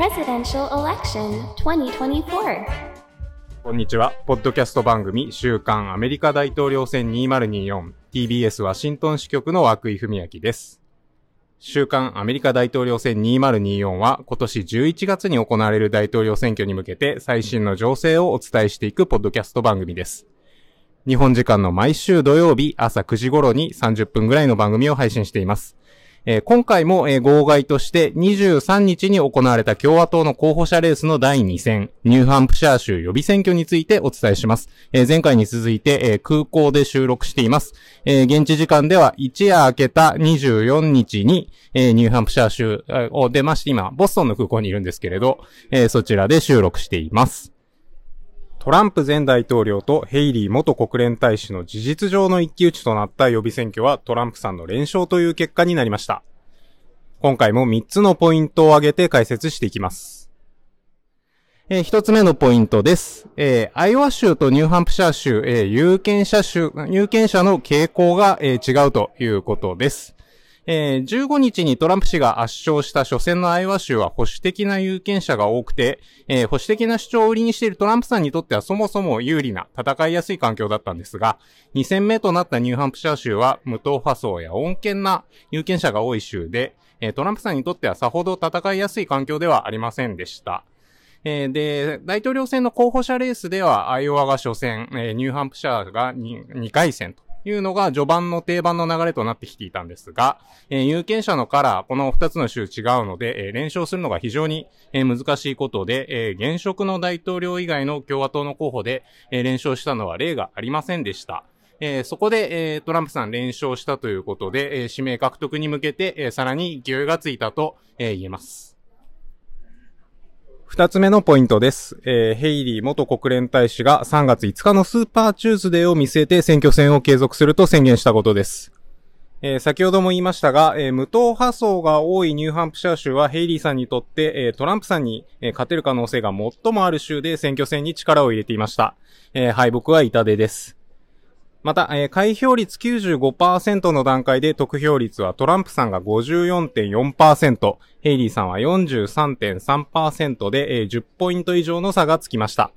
Presidential Election 2024. こんにちは。ポッドキャスト番組、週刊アメリカ大統領選 2024TBS ワシントン支局の涌井文明です。週刊アメリカ大統領選2024は今年11月に行われる大統領選挙に向けて最新の情勢をお伝えしていくポッドキャスト番組です。日本時間の毎週土曜日朝9時頃に30分ぐらいの番組を配信しています。えー、今回も、えー、号外として23日に行われた共和党の候補者レースの第2戦、ニューハンプシャー州予備選挙についてお伝えします。えー、前回に続いて、え空港で収録しています。え現地時間では一夜明けた24日に、えニューハンプシャー州を出まして、今、ボストンの空港にいるんですけれど、えそちらで収録しています。トランプ前大統領とヘイリー元国連大使の事実上の一騎打ちとなった予備選挙はトランプさんの連勝という結果になりました。今回も3つのポイントを挙げて解説していきます。えー、1つ目のポイントです。えー、アイオワ州とニューハンプシャー州、えー、有権者州、有権者の傾向が、え、違うということです。えー、15日にトランプ氏が圧勝した初戦のアイワ州は保守的な有権者が多くて、えー、保守的な主張を売りにしているトランプさんにとってはそもそも有利な戦いやすい環境だったんですが、2戦目となったニューハンプシャー州は無党派層や穏健な有権者が多い州で、えトランプさんにとってはさほど戦いやすい環境ではありませんでした。えー、で、大統領選の候補者レースでは、アイオワが初戦、えー、ニューハンプシャーが 2, 2回戦というのが序盤の定番の流れとなってきていたんですが、えー、有権者のカラー、この2つの州違うので、えー、連勝するのが非常に、えー、難しいことで、えー、現職の大統領以外の共和党の候補で、えー、連勝したのは例がありませんでした。えー、そこで、えー、トランプさん連勝したということで、えー、指名獲得に向けて、えー、さらに勢いがついたと、えー、言えます。二つ目のポイントです。えー、ヘイリー元国連大使が3月5日のスーパーチューズデーを見据えて選挙戦を継続すると宣言したことです。えー、先ほども言いましたが、えー、無党派層が多いニューハンプシャー州はヘイリーさんにとって、えー、トランプさんに、え勝てる可能性が最もある州で選挙戦に力を入れていました。え敗北は痛手です。また、えー、開票率95%の段階で得票率はトランプさんが54.4%、ヘイリーさんは43.3%で、えー、10ポイント以上の差がつきました。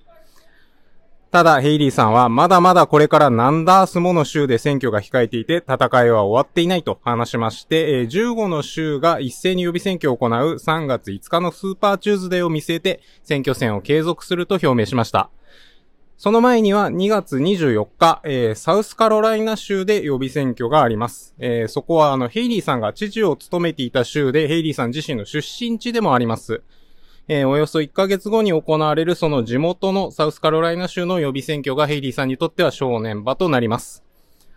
ただ、ヘイリーさんはまだまだこれから何ダースもの州で選挙が控えていて戦いは終わっていないと話しまして、えー、15の州が一斉に予備選挙を行う3月5日のスーパーチューズデーを見据えて選挙戦を継続すると表明しました。その前には2月24日、えー、サウスカロライナ州で予備選挙があります。えー、そこはあの、ヘイリーさんが知事を務めていた州で、ヘイリーさん自身の出身地でもあります。えー、およそ1ヶ月後に行われるその地元のサウスカロライナ州の予備選挙がヘイリーさんにとっては正念場となります。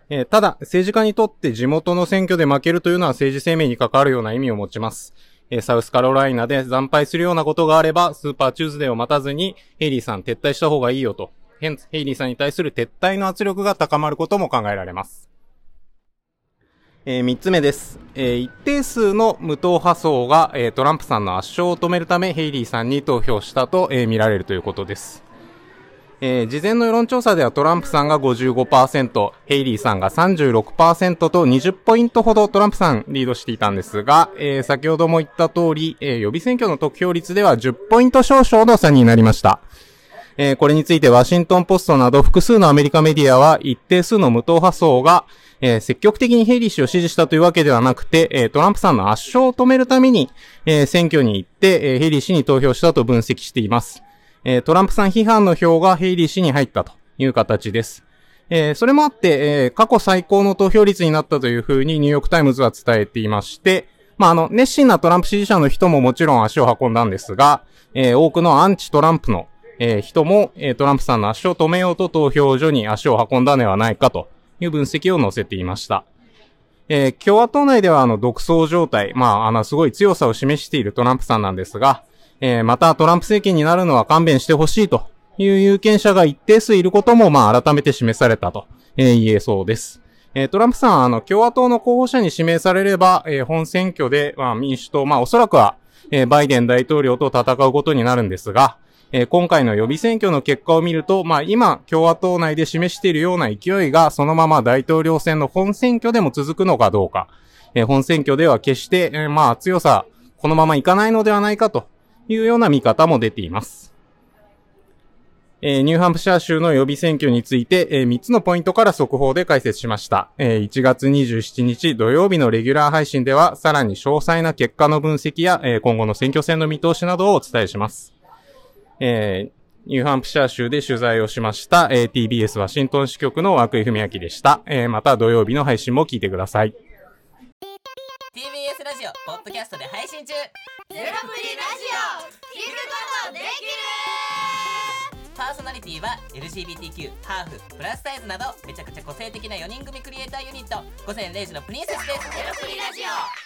え、ただ、政治家にとって地元の選挙で負けるというのは政治生命に関わるような意味を持ちます。え、サウスカロライナで惨敗するようなことがあれば、スーパーチューズデーを待たずに、ヘイリーさん撤退した方がいいよとヘイリーさんに対する撤退の圧力が高まることも考えられます。えー、3つ目です。えー、一定数の無党派層が、えー、トランプさんの圧勝を止めるためヘイリーさんに投票したと、えー、見られるということです。えー、事前の世論調査ではトランプさんが55%、ヘイリーさんが36%と20ポイントほどトランプさんリードしていたんですが、えー、先ほども言った通り、えー、予備選挙の得票率では10ポイント少々の差になりました。えー、これについてワシントンポストなど複数のアメリカメディアは一定数の無党派層が、えー、積極的にヘイリー氏を支持したというわけではなくて、えー、トランプさんの圧勝を止めるために、えー、選挙に行って、えヘイリー氏に投票したと分析しています。えトランプさん批判の票がヘイリー氏に入ったという形です。えそれもあって、え過去最高の投票率になったというふうにニューヨークタイムズは伝えていまして、まあ、あの、熱心なトランプ支持者の人ももちろん足を運んだんですが、え多くのアンチトランプのえー、人も、えー、トランプさんの足を止めようと投票所に足を運んだのではないかという分析を載せていました。えー、共和党内ではあの独走状態、まあ、あのすごい強さを示しているトランプさんなんですが、えー、またトランプ政権になるのは勘弁してほしいという有権者が一定数いることも、まあ、改めて示されたと、えー、言えそうです。えー、トランプさん、あの、共和党の候補者に指名されれば、えー、本選挙で、まあ、民主党、まあ、おそらくは、えー、バイデン大統領と戦うことになるんですが、えー、今回の予備選挙の結果を見ると、まあ今、共和党内で示しているような勢いが、そのまま大統領選の本選挙でも続くのかどうか、えー、本選挙では決して、えー、まあ強さ、このままいかないのではないかというような見方も出ています。えーニューハンプシャー州の予備選挙について、え3つのポイントから速報で解説しました。えー1月27日土曜日のレギュラー配信では、さらに詳細な結果の分析や、え今後の選挙戦の見通しなどをお伝えします。えーニューハンプシャー州で取材をしました、えー TBS ワシントン支局の涌井文明でした。えーまた土曜日の配信も聞いてください。TBS ラジオポッドキャストで配信中。ゼロプリラジオ聞くことできる。パーソナリティは LGBTQ ハーフプラスサイズなどめちゃくちゃ個性的な4人組クリエイターユニット。午前0時のプリンセスです。ゼロプリラジオ。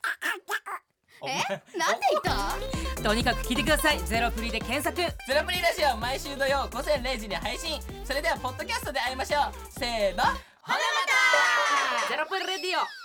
お前。なんで言った？とにかく聞いてください。ゼロプリで検索。ゼロプリラジオ毎週土曜午前0時に配信。それではポッドキャストで会いましょう。せーの。ほなまた。ゼロプリレディオ